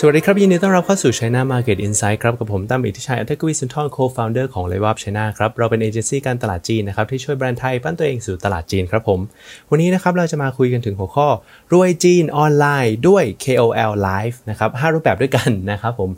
สวัสดีครับ ยินดีต้อนรับเข้าสู่ China Market Insight ครับ กับผมตั้มอิทธิชัยอัตกวิสุนทร co-founder ของ l e v a p China ครับ เราเป็นเอเจนซี่การตลาดจีนนะครับ ที่ช่วยแบรนด์ไทย ปั้นตัวเองสู่ตลาดจีนครับผม วันนี้นะครับ เราจะมาคุยกันถึงหัวข้อ รวยจีนออนไลน์ด้วย KOL Live นะครับ 5 รูปแบบด้วยกันนะครับผม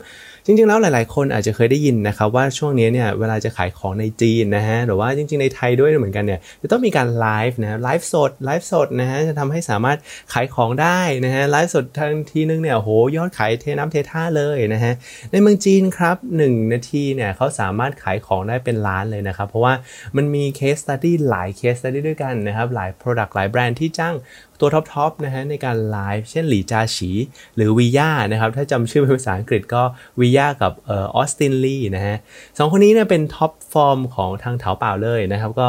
จริงๆแล้วหลาย ๆ คนอาจจะเคยได้ยินนะครับว่าช่วงนี้เนี่ยเวลาจะขายของในจีนนะฮะหรือว่าจริง ๆ ในไทยด้วยเหมือนกันเนี่ยจะต้องมีการไลฟ์นะไลฟ์สดไลฟ์สดนะฮะจะทำให้สามารถขายของได้นะฮะไลฟ์สดทันทีนึงเนี่ยโหยอดขายเทน้ำเทท่าเลยนะฮะในเมืองจีนครับ1นาทีเนี่ยเขาสามารถขายของได้เป็นล้านเลยนะครับ เพราะว่ามันมี case study หลาย case study ด้วยกันนะครับหลาย Product หลายแบรนด์ที่จ้างตัวท็อปๆนะฮะในการไลฟ์เช่นหลีจาฉีหรือวีย่านะครับถ้าจำชื่อเป็นภาษาอังกฤษก็วียากับออสตินลีนะฮะสองคนนี้เนี่ยเป็นท็อปฟอร์มของทาง Taobao เลยนะครับก็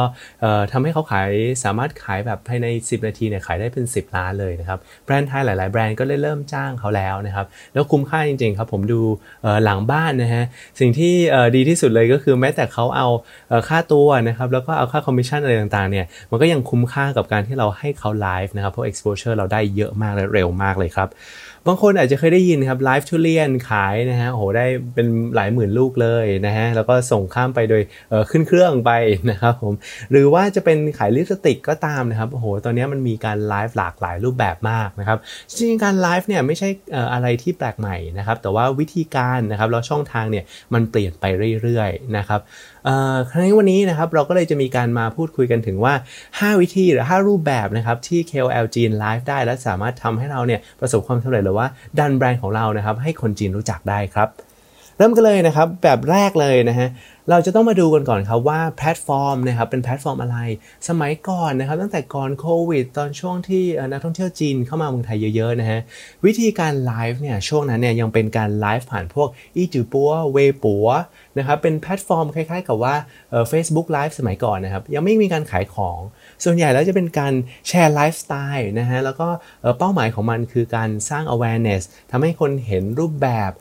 ทำให้เขาขายสามารถขายแบบภายใน 10 นาทีเนี่ยขายได้เป็น 10 ล้านเลยนะครับแบรนด์ไทยหลาย ๆ แบรนด์ก็เลยเริ่มจ้างเขาแล้วนะครับแล้วคุ้มค่าจริง ๆ ครับผมดูหลังบ้านนะฮะสิ่งที่ดีที่สุดเลยก็คือแม้แต่เขาเอาค่าตัวนะครับแล้วก็เอาค่าคอมมิชชั่นอะไรต่าง ๆ เนี่ยมันก็ยังคุ้มค่ากับการที่เราให้เขาไลฟ์นะครับเพราะ exposure เราได้เยอะมากและเร็วมากเลยครับบางคนอาจจะเคยได้ยินครับไลฟ์ทุเรียนขายนะฮะโอ้โหได้เป็นหลายหมื่นลูกเลยนะฮะแล้วก็ส่งข้ามไปโดยขึ้นเครื่องไปนะครับผมหรือว่าจะเป็นขายลิปสติกก็ตามนะครับโอ้โหตอนนี้มันมีการไลฟ์หลากหลายรูปแบบมากนะครับจริงๆการไลฟ์เนี่ยไม่ใช่อะไรที่แปลกใหม่นะครับแต่ว่าวิธีการนะครับแล้วช่องทางเนี่ยมันเปลี่ยนไปเรื่อยๆนะครับ ครั้งนี้วันนี้นะครับเราก็เลยจะมีการมาพูดคุยกันถึงว่า 5 วิธีหรือ 5 รูปแบบนะครับที่ KOL จีนไลฟ์ได้และสามารถทำให้เราเนี่ยประสบความสำเร็จหรือว่าดันแบรนด์ของเรานะครับให้คนจีนรู้จักได้ครับ เริ่มกันเลยนะครับแบบแรกเลยนะฮะเราจะต้องมาดูกันก่อนครับว่าแพลตฟอร์มนะครับเป็นแพลตฟอร์มอะไร สมัยก่อนนะครับตั้งแต่ก่อนโควิด ตอนช่วงที่นักท่องเที่ยวจีนเข้ามาเมืองไทยเยอะๆนะฮะวิธีการไลฟ์เนี่ยช่วงนั้นเนี่ยยังเป็นการไลฟ์ผ่านพวก Yizhibo Weibo นะครับเป็นแพลตฟอร์มคล้ายๆ กับว่าเอ่อ Facebook Live สมัยก่อนนะครับยังไม่มีการขายของ ส่วนใหญ่แล้วจะเป็นการแชร์ไลฟ์สไตล์นะฮะแล้วก็เป้าหมายของมันคือการสร้าง awareness ทำให้คนเห็นรูปแบบ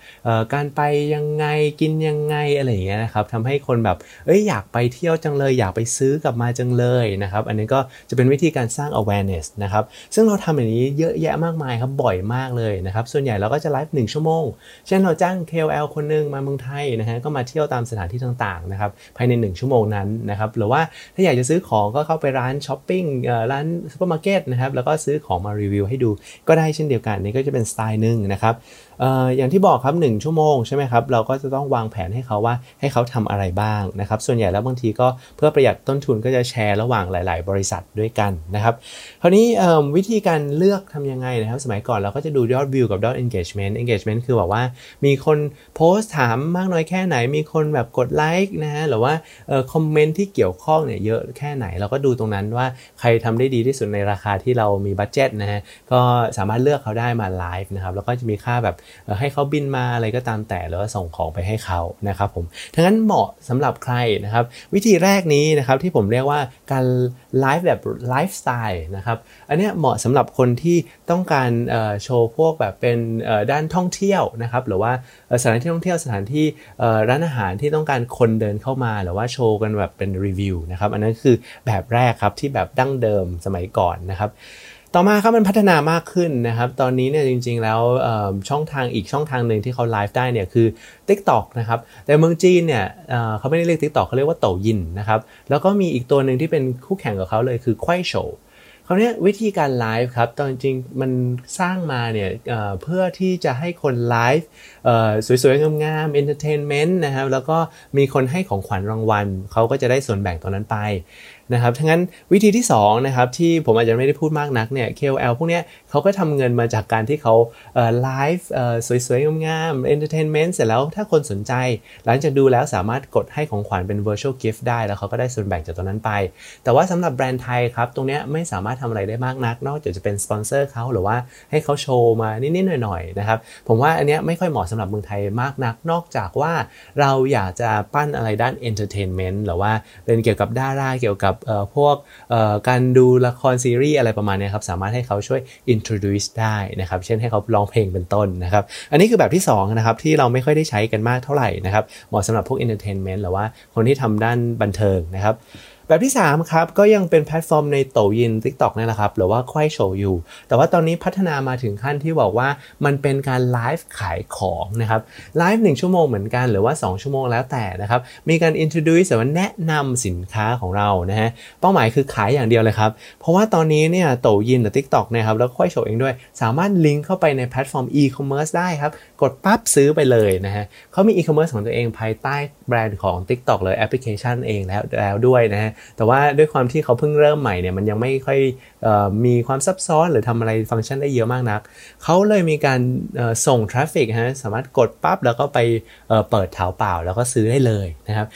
การไปยังไงกินยังไงอะไรอย่างเงี้ยนะครับทำให้คนแบบเอ้ยอยากไปเที่ยวจังเลยอยากไปซื้อกลับมาจังเลยนะครับอันนี้ก็จะเป็นวิธีการสร้าง awareness นะครับซึ่งเราทำอย่างนี้เยอะแยะมากมายครับบ่อยมากเลยนะครับส่วนใหญ่เราก็จะไลฟ์หนึ่งชั่วโมง เช่นเราจ้าง KOL คนหนึงมาเมืองไทยนะฮะก็มาเที่ยวตามสถานที่ต่างๆนะครับภายใน 1 ชั่วโมงนั้นนะครับหรือว่าถ้าอยากจะซื้อของก็เข้าไปร้านชอปปิ้งร้านซูเปอร์มาร์เก็ตนะครับแล้วก็ซื้อของมารีวิวให้ดูก็ได้เช่นเดียวกันนี่ก็จะเป็นสไตล์หนึ่งนะครับอย่างที่บอกครับ 1 ชั่วโมงใช่ไหมครับเราก็จะต้องวางแผนให้เขาว่าให้เขาทำอะไรบ้างนะครับส่วนใหญ่แล้วบางทีก็เพื่อประหยัดต้นทุนก็จะแชร์ระหว่างหลาย ๆ บริษัทด้วยกันนะครับคราวนี้วิธีการเลือกทำยังไงนะครับ สมัยก่อนเราก็จะดูยอดวิวกับยอด engagement engagement คือแบบว่ามีคนโพสต์ถามมากน้อยแค่ไหน มีคนแบบกดไลค์นะฮะหรือว่าคอมเมนต์ที่เกี่ยวข้องเนี่ยเยอะแค่ไหนเราก็ดูตรงนั้นว่า่าใครทำได้ดีที่สุดในราคาที่เรามี budget นะฮะก็สามารถเลือกเขาได้มาไลฟ์นะครับแล้วก็จะมีค่าแบบให้เขาบินมาอะไรก็ตามแต่หรือว่าส่งของไปให้เขานะครับผมดังนั้นเหมาะสำหรับใครนะครับวิธีแรกนี้นะครับที่ผมเรียกว่าการไลฟ์แบบไลฟ์สไตล์นะครับอันเนี้ยเหมาะสำหรับคนที่ต้องการโชว์พวกแบบเป็นด้านท่องเที่ยวนะครับหรือว่าสถานที่ท่องเที่ยวสถานที่ร้านอาหารที่ต้องการคนเดินเข้ามา หรือว่าโชว์กันแบบเป็นรีวิวนะครับอันนั้นคือแบบแรกครับที่แบบดั้งเดิมสมัยก่อนนะครับต่อมาครับมันพัฒนามากขึ้นนะครับ ตอนนี้เนี่ยจริง ๆ แล้วช่องทางอีกช่องทางหนึ่งที่เขาไลฟ์ได้เนี่ยคือ TikTok นะครับแต่เมืองจีนเนี่ยเขาไม่ได้เรียก TikTok เขาเรียกว่าโตยินนะครับแล้วก็มีอีกตัวหนึ่งที่เป็นคู่แข่งกับเขาเลยคือควายโฉคราวเนี้ยวิธีการไลฟ์ครับตอนจริงมันสร้างมาเนี่ยเเพื่อที่จะให้คนไลฟ์สวยๆงามๆ entertainment นะครับแล้วก็มีคนให้ของขวัญรางวัลเขาก็จะได้ส่วนแบ่งตรงนั้นไป นะครับทั้งนั้นวิธีที่2นะครับที่ผมอาจจะไม่ได้พูดมากนักเนี่ย KOL พวกเนี้ยเขาก็ทำเงินมาจากการที่เขาไลฟ์สวยๆงามๆ entertainment เสร็จแล้วถ้าคนสนใจ หลังจากดูแล้วสามารถกดให้ของขวัญเป็น virtual gift ได้แล้วเขาก็ได้ส่วนแบ่งจากตรงนั้นไป แต่ว่าสำหรับแบรนด์ไทยครับ ตรงเนี้ยไม่สามารถทำอะไรได้มากนัก นอกจากจะเป็นสปอนเซอร์เขาหรือว่าให้เขาโชว์มานิดๆหน่อยๆนะครับผมว่าอันเนี้ยไม่ค่อยเหมาะสำหรับเมืองไทยมากนัก นอกจากว่าเราอยากจะปั้นอะไรด้าน entertainment หรือว่าเป็นเกี่ยวกับดาราเกี่ยวกับพวกการดูละครซีรีส์อะไรประมาณนี้ครับสามารถให้เขาช่วย introduce ได้นะครับเช่นให้เขาร้องเพลงเป็นต้นนะครับอันนี้คือแบบที่2นะครับที่เราไม่ค่อยได้ใช้กันมากเท่าไหร่นะครับเหมาะสำหรับพวก entertainment หรือว่าคนที่ทำด้านบันเทิงนะครับ แบบที่3ครับก็ยังเป็นแพลตฟอร์มใน Douyin TikTok นี่แหละครับหรือว่า Kuaishou อยู่ แต่ว่าตอนนี้พัฒนามาถึงขั้นที่บอกว่ามันเป็นการไลฟ์ขายของนะครับไลฟ์หนึ่งชั่วโมงเหมือนกันหรือว่า 2 ชั่วโมงแล้วแต่นะครับมีการ introduce หรือว่าแนะนำสินค้าของเรานะฮะเป้าหมายคือขายอย่างเดียวเลยครับเพราะว่าตอนนี้เนี่ย Douyin หรือ TikTok นะครับแล้ว Kuaishou เองด้วย สามารถลิงก์เข้าไปในแพลตฟอร์ม e-commerce ได้ครับกดปั๊บซื้อไปเลยนะฮะเขามี e-commerce ของตัวเองภายใต้แบรนด์ของ TikTok เลยแอปพลิเคชันเองแล้วแล้วด้วยนะฮะแต่ว่าด้วยความที่เขาเพิ่งเริ่มใหม่เนี่ยมันยังไม่ค่อยออมีความซับซ้อนหรือทำอะไรฟังก์ชันได้เยอะมากนัก เขาเลยมีการส่ง traffic ฮะสามารถกดปั๊บแล้วก็ไปเปิด Taobao แล้วก็ซื้อได้เลยนะครับ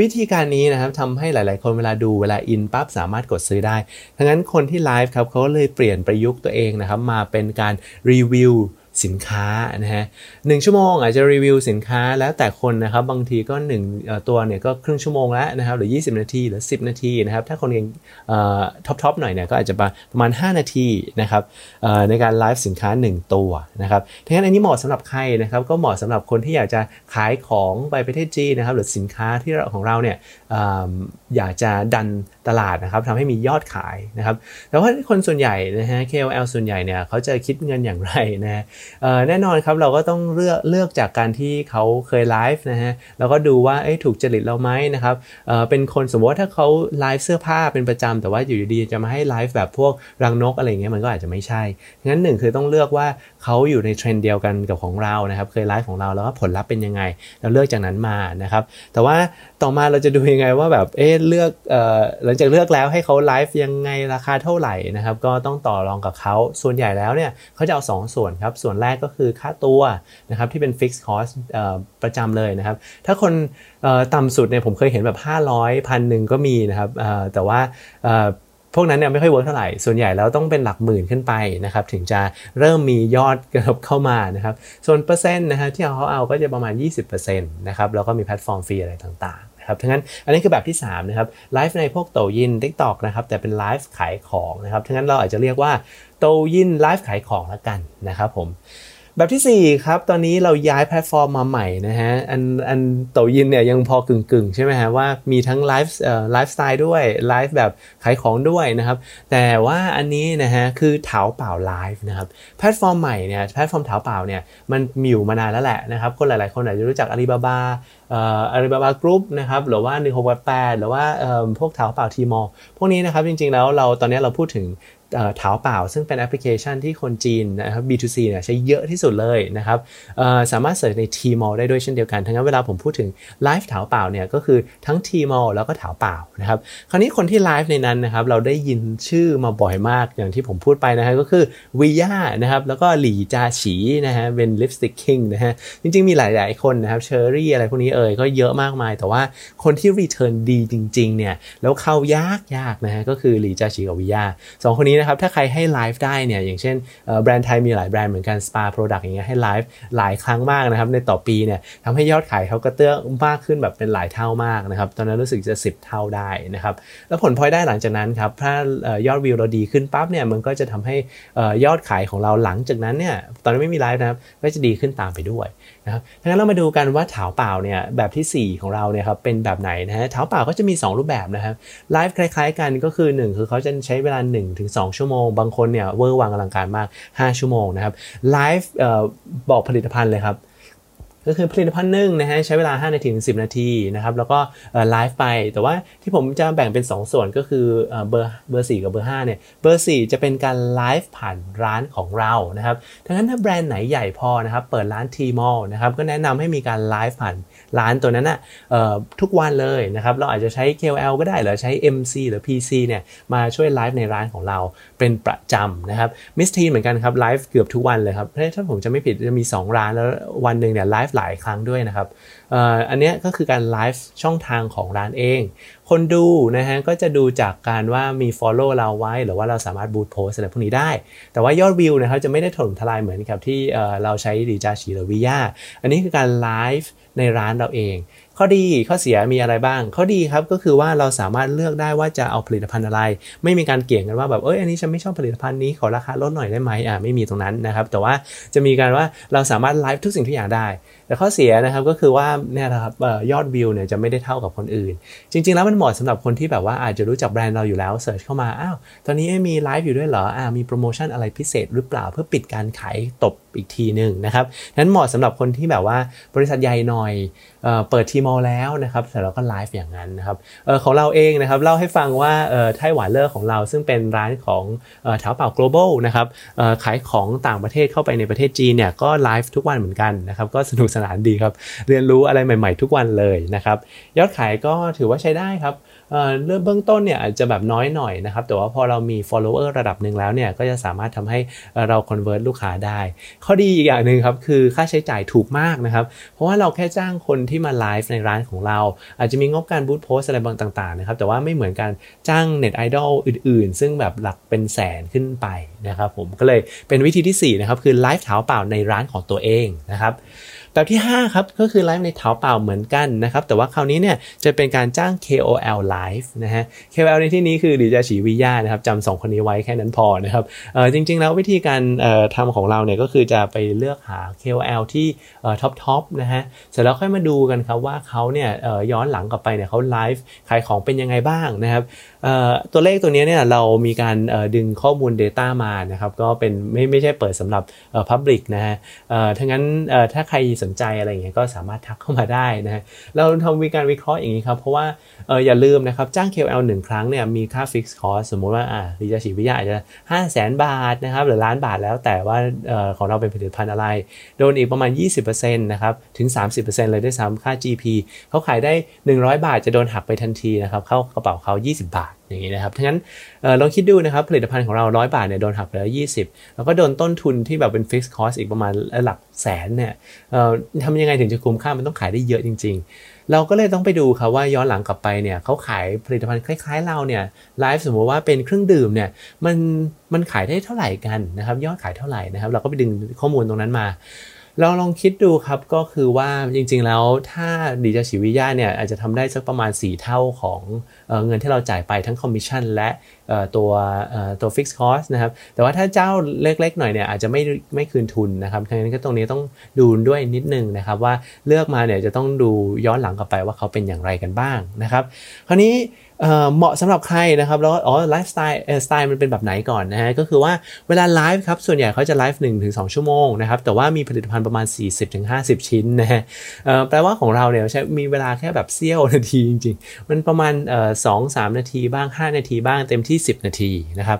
วิธีการนี้นะครับทำให้หลาย ๆ คนเวลาดูเวลาอินปั๊บสามารถกดซื้อได้ดังนั้นคนที่ไลฟ์ครับเขาเลยเปลี่ยนประยุกต์ตัวเองนะครับมาเป็นการรีวิว สินค้านะฮะหนึ่งชั่วโมงอาจจะรีวิวสินค้าแล้วแต่คนนะครับบางทีก็1ตัวเนี่ยก็ครึ่งชั่วโมงแล้วนะครับหรือ 20 นาทีหรือ 10 นาทีนะครับถ้าคนเองท็อปท็อปหน่อยเนี่ยก็อาจจะประมาณ 5 นาทีนะครับในการไลฟ์สินค้า 1 ตัวนะครับดังนั้นอันนี้เหมาะสำหรับใครนะครับก็เหมาะสำหรับคนที่อยากจะขายของไปประเทศจีนนะครับหรือสินค้าที่ของเราเนี่ยอยากจะดันตลาดนะครับทำให้มียอดขายนะครับแต่ว่าคนส่วนใหญ่นะฮะ KOL ส่วนใหญ่เนี่ยเขาจะคิดเงินอย่างไรนะแน่นอนครับเราก็ต้องเลือกเลือกจากการที่เขาเคยไลฟ์นะฮะแล้วก็ดูว่าถูกจริตเราไหมนะครับเป็นคนสมมติว่าถ้าเขาไลฟ์เสื้อผ้าเป็นประจำแต่ว่าอยู่ดีจะมาให้ไลฟ์แบบพวกรังนกอะไรเงี้ยมันก็อาจจะไม่ใช่ งั้นหนึ่งคือต้องเลือกว่าเขาอยู่ในเทรนด์เดียวกันกับของเรานะครับเคยไลฟ์ของเราแล้วก็ผลลัพธ์เป็นยังไง เราเลือกจากนั้นมานะครับแต่ว่า ต่อมาเราจะดูยังไงว่าแบบเอ๊เลือกเอ่อหลังจากเลือกแล้วให้เขาไลฟ์ยังไงราคาเท่าไหร่นะครับ ก็ต้องต่อรองกับเขาส่วนใหญ่แล้วเนี่ยเขาจะเอา 2 ส่วนครับ ส่วนแรกก็คือค่าตัวนะครับที่เป็น fixed cost ประจำเลยนะครับ ถ้าคนต่ำสุดเนี่ยผมเคยเห็นแบบ 500พันหนึ่งก็มีนะครับแต่ว่าพวกนั้นเนี่ยไม่ค่อยเวิร์กเท่าไหร่ ส่วนใหญ่แล้วต้องเป็นหลักหมื่นขึ้นไปนะครับถึงจะเริ่มมียอดเข้ามานะครับ ส่วนเปอร์เซ็นต์นะฮะที่เขาเอาก็จะประมาณ 20%นะครับแล้วก็มี platform fee อะไรต่างๆ นะครับดังนั้นอันนี้คือแบบที่3นะครับไลฟ์ในพวก Douyin TikTok นะครับแต่เป็นไลฟ์ขายของนะครับดังนั้นเราอาจจะเรียกว่าDouyin ไลฟ์ขายของแล้วกันนะครับผม แบบที่ 4 ครับ ตอนนี้เราย้ายแพลตฟอร์มมาใหม่นะฮะ อันอัน Douyin เนี่ยยังพอกึ่งกึ่งใช่ไหมฮะ ว่ามีทั้งไลฟ์เอ่อไลฟ์สไตล์ด้วยไลฟ์แบบขายของด้วยนะครับ แต่ว่าอันนี้นะฮะ คือ Taobao ไลฟ์นะครับ แพลตฟอร์มใหม่เนี่ยแพลตฟอร์ม Taobao เนี่ยมันมีอยู่มานานแล้วแหละนะครับ คนหลายๆ คนอาจจะรู้จักอาลีบาบาอาลีบาบากรุ๊ปนะครับหรือว่า 1 6 8หรือว่าพวก Taobao Tmall พวกนี้นะครับจริงๆแล้วเราตอนนี้เราพูดถึง Taobao ซึ่งเป็นแอปพลิเคชันที่คนจีนนะครับ B2C เนี่ยใช้เยอะที่สุดเลยนะครับสามารถ search ใน Tmall ได้ด้วยเช่นเดียวกันดังนั้นเวลาผมพูดถึงไลฟ์ Taobao เนี่ยก็คือทั้ง Tmall แล้วก็ Taobao นะครับคราวนี้คนที่ไลฟ์ในนั้นนะครับเราได้ยินชื่อมาบ่อยมากอย่างที่ผมพูดไปนะฮะก็คือวิยานะครับแล้วก็หลี่จาฉีนะฮะเป็น Lipstick King นะฮะจริงๆมีหลายๆคนนะครับเชอร์รี่อะไรพวกนี้เอ่ยก็เยอะมากมาย แต่ว่าคนที่ return ดีจริงๆเนี่ยแล้วเข้ายากยากนะฮะก็คือหลี่จาฉีกับวิยาสองคนนี้นะครับถ้าใครให้ไลฟ์ได้เนี่ยอย่างเช่นแบรนด์ไทยมีหลายแบรนด์เหมือนกัน Spa Product อย่างเงี้ยให้ไลฟ์หลายครั้งมากนะครับในต่อปีเนี่ยทำให้ยอดขายเขากระเตื้องมากขึ้นแบบเป็นหลายเท่ามากนะครับตอนนั้นรู้สึกจะ 10 เท่าได้นะครับแล้วผลพลอยได้หลังจากนั้นครับถ้ายอดวิวเราดีขึ้นปั๊บเนี่ยมันก็จะทำให้ยอดขายของเราหลังจากนั้นเนี่ยตอนนี้ไม่มีไลฟ์นะครับก็จะดีขึ้นตามไปด้วยนะครับดังนั้นเรามาดูกันว่าเถาเปล่าเนี่ยแบบที่ 4 ของเราเนี่ยครับเป็นแบบไหนนะฮะเถาเปล่าก็จะมี 2 รูปแบบนะครับไลฟ์คล้าย ๆ กันก็คือ 1 คือเขาจะใช้เวลา 1-2ชั่วโมง บางคนเนี่ยเวอร์วังอลังการมาก 5 ชั่วโมงนะครับไลฟ์บอกผลิตภัณฑ์เลยครับ ก็คือผลิตภัณฑ์หนึ่งนะฮะใช้เวลา 5 นาทีถึง10 นาทีนะครับแล้วก็ไลฟ์ไป แต่ว่าที่ผมจะแบ่งเป็น 2 ส่วนก็คือเบอร์เบอร์4กับเบอร์5เนี่ยเบอร์ 4 จะเป็นการไลฟ์ผ่านร้านของเรานะครับดังนั้นถ้าแบรนด์ไหนใหญ่พอนะครับเปิดร้าน Tmall นะครับก็แนะนำให้มีการไลฟ์ผ่านร้านตัวนั้นนะทุกวันเลยนะครับเราอาจจะใช้ KOL ก็ได้หรือใช้ MC หรือ PC เนี่ยมาช่วยไลฟ์ในร้านของเรา เป็นประจำนะครับมิสทีนเหมือนกันครับไลฟ์เกือบทุกวันเลยครับถ้าผมจะไม่ผิดจะมี 2 ร้านแล้ววันหนึ่งเนี่ยไลฟ์หลายครั้งด้วยนะครับ อันนี้ก็คือการไลฟ์ช่องทางของร้านเอง คนดูนะฮะก็จะดูจากการว่ามี Follow เราไว้ หรือว่าเราสามารถ boost post อะไรพวกนี้ได้ แต่ว่ายอดวิวนะครับจะไม่ได้ถล่มทลายเหมือนกับที่เราใช้ดีจาชีหรือวิยาอันนี้คือการไลฟ์ในร้านเราเอง ข้อดีข้อเสียมีอะไรบ้าง ข้อดีครับก็คือว่าเราสามารถเลือกได้ว่าจะเอาผลิตภัณฑ์อะไร ไม่มีการเกี่ยงกันว่าแบบเอ้ยอันนี้ฉันไม่ชอบผลิตภัณฑ์นี้ขอราคาลดหน่อยได้ไหมอ่าไม่มีตรงนั้นนะครับแต่ว่าจะมีการว่าเราสามารถไลฟ์ทุกสิ่งทุกอย่างได้ แต่ข้อเสียนะครับก็คือว่าเนี่ยนะครับยอดวิวเนี่ยจะไม่ได้เท่ากับคนอื่น จริง ๆ แล้วมันเหมาะสำหรับคนที่แบบว่าอาจจะรู้จักแบรนด์เราอยู่แล้วเสิร์ชเข้ามาอ้าวตอนนี้มีไลฟ์อยู่ด้วยเหรออ่ามีโปรโมชั่นอะไรพิเศษหรือเปล่าเพื่อปิดการขายตบอีกทีหนึ่งนะครับนั้นเหมาะสำหรับคนที่แบบว่าบริษัทใหญ่หน่อยเปิด Tmall แล้วนะครับแต่เราก็ไลฟ์อย่างนั้นนะครับออของเราเองนะครับเล่าให้ฟังว่าไต้หวันเลอร์ของเราซึ่งเป็นร้านของเท้าเป่า global นะครับขายของต่างประเทศเข้าไปในประเทศจีนเนี่ยก็ไลฟ์ทุกวันเหมือนกันนะครับก็สนุกสนานดีครับเรียนรู้อะไรใหม่ ๆ ทุกวันเลยนะครับยอดขายก็ถือว่าใช้ได้ครับ เริ่มเบื้องต้นเนี่ยอาจจะแบบน้อยหน่อยนะครับ แต่ว่าพอเรามี follower ระดับหนึ่งแล้วเนี่ยก็จะสามารถทำให้เรา convert ลูกค้าได้ ข้อดีอีกอย่างหนึ่งครับคือค่าใช้จ่ายถูกมากนะครับ เพราะว่าเราแค่จ้างคนที่มาไลฟ์ในร้านของเรา อาจจะมีงบการบูตโพสอะไรบางต่างๆนะครับแต่ว่าไม่เหมือนการจ้างเน็ตไอดอลอื่นๆ ซึ่งแบบหลักเป็นแสนขึ้นไปนะครับผมก็เลยเป็นวิธีที่4นะครับคือไลฟ์เท้าเปล่าในร้านของตัวเองนะครับ แบบที่ 5 ครับ ก็คือไลฟ์ใน Taobao เหมือนกันนะครับ แต่ว่าคราวนี้เนี่ยจะเป็นการจ้าง KOL Live นะฮะ KOL ในที่นี้คือหลี่จาฉีวิยานะครับจำสองคนนี้ไว้แค่นั้นพอนะครับจริง ๆ แล้ววิธีการทำของเราเนี่ยก็คือจะไปเลือกหา KOL ที่ top top นะฮะ เสร็จแล้วค่อยมาดูกันครับว่าเขาเนี่ยย้อนหลังกลับไปเนี่ยเขาไลฟ์ขายของเป็นยังไงบ้างนะครับตัวเลขตัวนี้เนี่ยเรามีการดึงข้อมูล Data มานะครับก็เป็นไม่ไม่ใช่เปิดสำหรับ Public นะฮะทั้งนั้นถ้าใครสนใจอะไรอย่างเงี้ยก็สามารถทักเข้ามาได้นะฮะเราทำวิการวิเคราะห์อย่างนี้ครับ เพราะว่าเอออย่าลืมนะครับจ้าง KOL หนึ่งครั้งเนี่ยมีค่า fixed cost สมมุติว่าอ่าหลี่จาฉีวิยาอาจจะ 5 0 0แสนบาทนะครับหรือล้านบาทแล้วแต่ว่าเออของเราเป็นผลิตภัณฑ์อะไร โดนอีกประมาณ 20%นะครับถึง 30%เลยด้วยซ้ำค่า GP เขาขายได้ 100 บาทจะโดนหักไปทันทีนะครับเข้ากระเป๋าเขา 20 บาท อย่างนี้นะครับทั้งนั้นลองคิดดูนะครับผลิตภัณฑ์ของเรา 100 บาทเนี่ยโดนหักไปแล้ว 20 แล้วก็โดนต้นทุนที่แบบเป็น fixed cost อีกประมาณหลักแสนเนี่ยทำยังไงถึงจะคุ้มค่ามันต้องขายได้เยอะจริง ๆ เราก็เลยต้องไปดูครับว่าย้อนหลังกลับไปเนี่ยเขาขายผลิตภัณฑ์คล้ายๆเราเนี่ยไลฟ์สมมติว่าเป็นเครื่องดื่มเนี่ยมันมันขายได้เท่าไหร่กันนะครับยอดขายเท่าไหร่นะครับเราก็ไปดึงข้อมูลตรงนั้นมา เราลองคิดดูครับก็คือว่าจริงๆแล้วถ้าหลี่จาฉีวิยาเนี่ยอาจจะทำได้สักประมาณ 4 เท่าของเงินที่เราจ่ายไปทั้งคอมมิชชั่นและตัวตัว fixed cost นะครับแต่ว่าถ้าเจ้าเล็กๆหน่อยเนี่ยอาจจะไม่ไม่คืนทุนนะครับดังนั้นก็ตรงนี้ต้องดูด้วยนิดนึงนะครับว่าเลือกมาเนี่ยจะต้องดูย้อนหลังกลับไปว่าเขาเป็นอย่างไรกันบ้างนะครับคราวนี้ เหมาะสำหรับใครนะครับแล้วอ๋อไลฟ์สไตล์สไตล์มันเป็นแบบไหนก่อนนะฮะก็คือว่าเวลาไลฟ์ครับส่วนใหญ่เขาจะไลฟ์1-2ชั่วโมงนะครับแต่ว่ามีผลิตภัณฑ์ประมาณ 40-50 ชิ้นนะฮะแปลว่าของเราเนี่ยใช้มีเวลาแค่แบบเสี้ยวนาทีจริงๆ มันประมาณสองสามนาทีบ้าง 5 นาทีบ้างเต็มที่ 10 นาทีนะครับ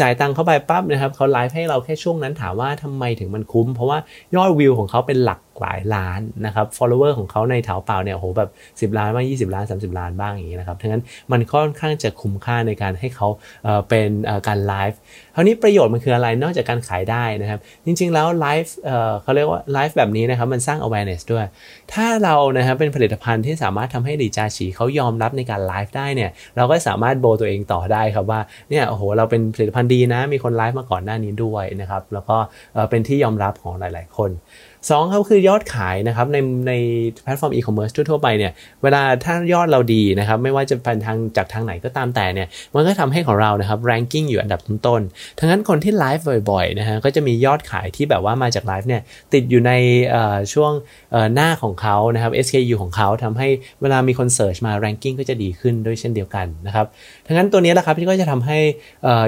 จ่ายตังค์เข้าไปปั๊บนะครับเขาไลฟ์ให้เราแค่ช่วงนั้นถามว่าทำไมถึงมันคุ้ม เพราะว่ายอดวิวของเขาเป็นหลัก หลายล้านนะครับ follower ของเขาในแถวเปล่าเนี่ยโหแบบ 10 ล้านบ้าง20 ล้าน 30 ล้านบ้างอย่างนี้นะครับทั้งนั้นมันค่อนข้างจะคุ้มค่าในการให้เขาเป็นการไลฟ์ ราวนี้ประโยชน์มันคืออะไรนอกจากการขายได้นะครับ จริง ๆ แล้วไลฟ์เขาเรียกว่าไลฟ์แบบนี้นะครับมันสร้าง awareness ด้วย ถ้าเรานะครับเป็นผลิตภัณฑ์ที่สามารถทำให้หลี่จาฉีเขายอมรับในการไลฟ์ได้เนี่ยเราก็สามารถโบตัวเองต่อได้ครับว่าเนี่ยโอ้โหเราเป็นผลิตภัณฑ์ดีนะ มีคนไลฟ์มาก่อนหน้านี้ด้วยนะครับแล้วก็เป็นที่ยอมรับของหลาย ๆ คนสองครับคือยอดขายนะครับในในแพลตฟอร์มอีคอมเมิร์ซทั่ว ๆ ไปเนี่ยเวลาถ้ายอดเราดีนะครับไม่ว่าจะเป็นทางจากทางไหนก็ตามแต่เนี่ยมันก็ทำให้ของเรานะครับ ranking อยู่อันดับต้นๆทั้งนั้นคนที่ไลฟ์บ่อยๆนะฮะก็จะมียอดขายที่แบบว่ามาจากไลฟ์เนี่ยติดอยู่ในช่วงหน้าของเขานะครับ SKU ของเขาทำให้เวลามีคนเสิร์ชมาแรงกิ้งก็จะดีขึ้นด้วยเช่นเดียวกันนะครับ ทั้งนั้นตัวนี้แหละครับที่ก็จะทำให้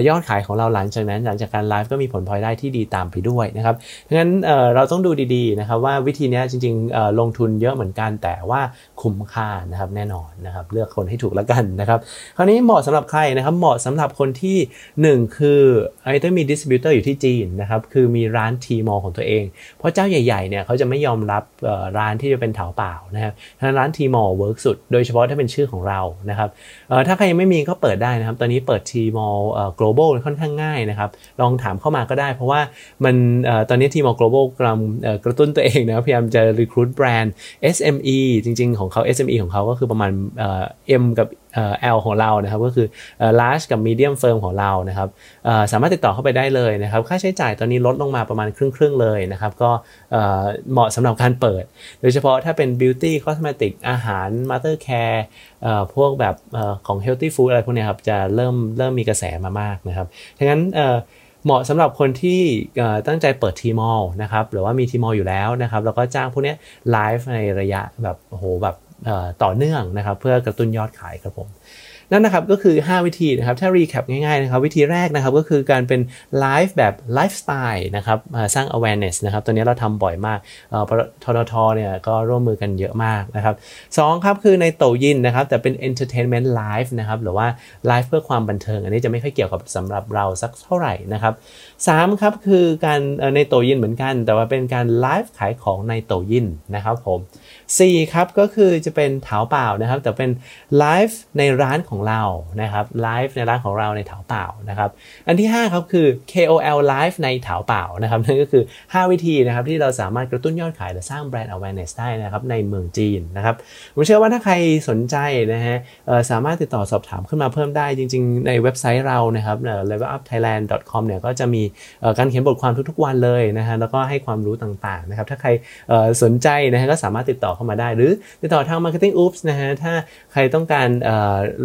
ยอดขายของเราหลังจากนั้นหลังจากการไลฟ์ก็มีผลพลอยได้ที่ดีตามไปด้วยนะครับทั้งนั้นเราต้องดูดีดีนะครับว่าวิธีนี้จริงๆลงทุนเยอะเหมือนกันแต่ว่าคุ้มค่านะครับแน่นอนนะครับเลือกคนให้ถูกแล้วกันนะครับคราวนี้เหมาะสำหรับใครนะครับเหมาะสำหรับคนที่ 1 คือไอ้ต้องมี distributor อยู่ที่จีนนะครับคือมีร้าน Tmall ของตัวเอง เพราะเจ้าใหญ่ๆเนี่ยเขาจะไม่ยอมรับร้านที่จะเป็น Taobao นะครับร้าน Tmall work สุด โดยเฉพาะถ้าเป็นชื่อของเรานะครับถ้าใครยังไม่มีก็เปิดได้นะครับ ตอนนี้เปิด Tmall global ค่อนข้างง่ายนะครับ ลองถามเข้ามาก็ได้ เพราะว่ามันตอนนี้ Tmall global กำลังกระตุ้นตัวเองนะพยายามจะ recruit แบรนด์ SME จริง ๆ ของเขา SME ของเขาก็คือประมาณ M กับ L ของเรานะครับก็คือ large กับ medium firm ของเรานะครับสามารถติดต่อเข้าไปได้เลยนะครับค่าใช้จ่ายตอนนี้ลดลงมาประมาณครึ่งๆเลยนะครับก็เหมาะสำหรับการเปิด โดยเฉพาะถ้าเป็น beauty cosmetic อาหาร mother care พวกแบบของ healthy food อะไรพวกนี้ครับจะเริ่มเริ่มมีกระแสมามากนะครับดังนั้นเหมาะสำหรับคนที่ตั้งใจเปิด Tmall นะครับหรือว่ามี Tmall อยู่แล้วนะครับแล้วก็จ้างพวกนี้ไลฟ์ในระยะแบบโอ้โหแบบ ต่อเนื่องนะครับ เพื่อกระตุ้นยอดขายครับผมนั่นนะครับก็คือ 5 วิธีนะครับถ้า recap ง่ายๆนะครับวิธีแรกนะครับก็คือการเป็นไลฟ์แบบไลฟ์สไตล์นะครับสร้าง awareness นะครับตัวนี้เราทำบ่อยมากทททเนี่ยก็ร่วมมือกันเยอะมากนะครับสองครับคือใน Douyin นะครับแต่เป็น entertainment live นะครับหรือว่าไลฟ์เพื่อความบันเทิง อันนี้จะไม่ค่อยเกี่ยวกับสำหรับเราสักเท่าไหร่นะครับสามครับคือการในโตยินเหมือนกัน แต่ว่าเป็นการไลฟ์ขายของในโตยินนะครับผม 4ครับก็คือจะเป็นเถาเปล่านะครับ แต่เป็นไลฟ์ในร้านของเรานะครับไลฟ์ในร้านของเราในเถาเปล่านะครับอันที่ 5 ครับคือ KOL Live ในเถาเปล่านะครับนั่นก็คือ 5 วิธีนะครับที่เราสามารถกระตุ้นยอดขายและสร้างแบรนด์ awareness ได้นะครับในเมืองจีนนะครับผมเชื่อว่าถ้าใครสนใจนะฮะสามารถติดต่อสอบถามขึ้นมาเพิ่มได้จริง ๆ ในเว็บไซต์เรานะครับ levelupthailand.com เนี่ยก็จะมีการเขียนบทความทุกๆวันเลยนะฮะแล้วก็ให้ความรู้ต่างๆนะครับถ้าใครสนใจนะฮะก็สามารถติดต่อเข้ามาได้ หรือติดต่อทาง Marketing Oops นะฮะ ถ้าใครต้องการ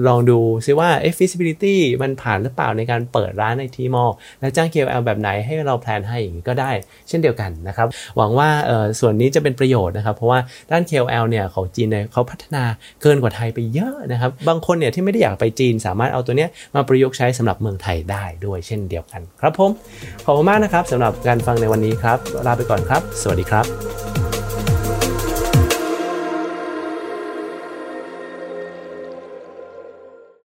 ลองดูซิว่า feasibility มันผ่านหรือเปล่าในการเปิดร้านในทีมอลและจ้าง KOL แบบไหนให้เราแพลนให้อย่างนี้ก็ได้ เช่นเดียวกันนะครับ หวังว่าส่วนนี้จะเป็นประโยชน์นะครับ เพราะว่าด้าน KOL เนี่ยของจีนเนี่ยเขาพัฒนาเกินกว่าไทยไปเยอะนะครับ บางคนเนี่ยที่ไม่ได้อยากไปจีนสามารถเอาตัวเนี้ยมาประยุกต์ใช้สำหรับเมืองไทยได้ด้วยเช่นเดียวกัน ครับผม ขอบคุณมากนะครับสำหรับการฟังในวันนี้ครับ ลาไปก่อนครับ สวัสดีครับ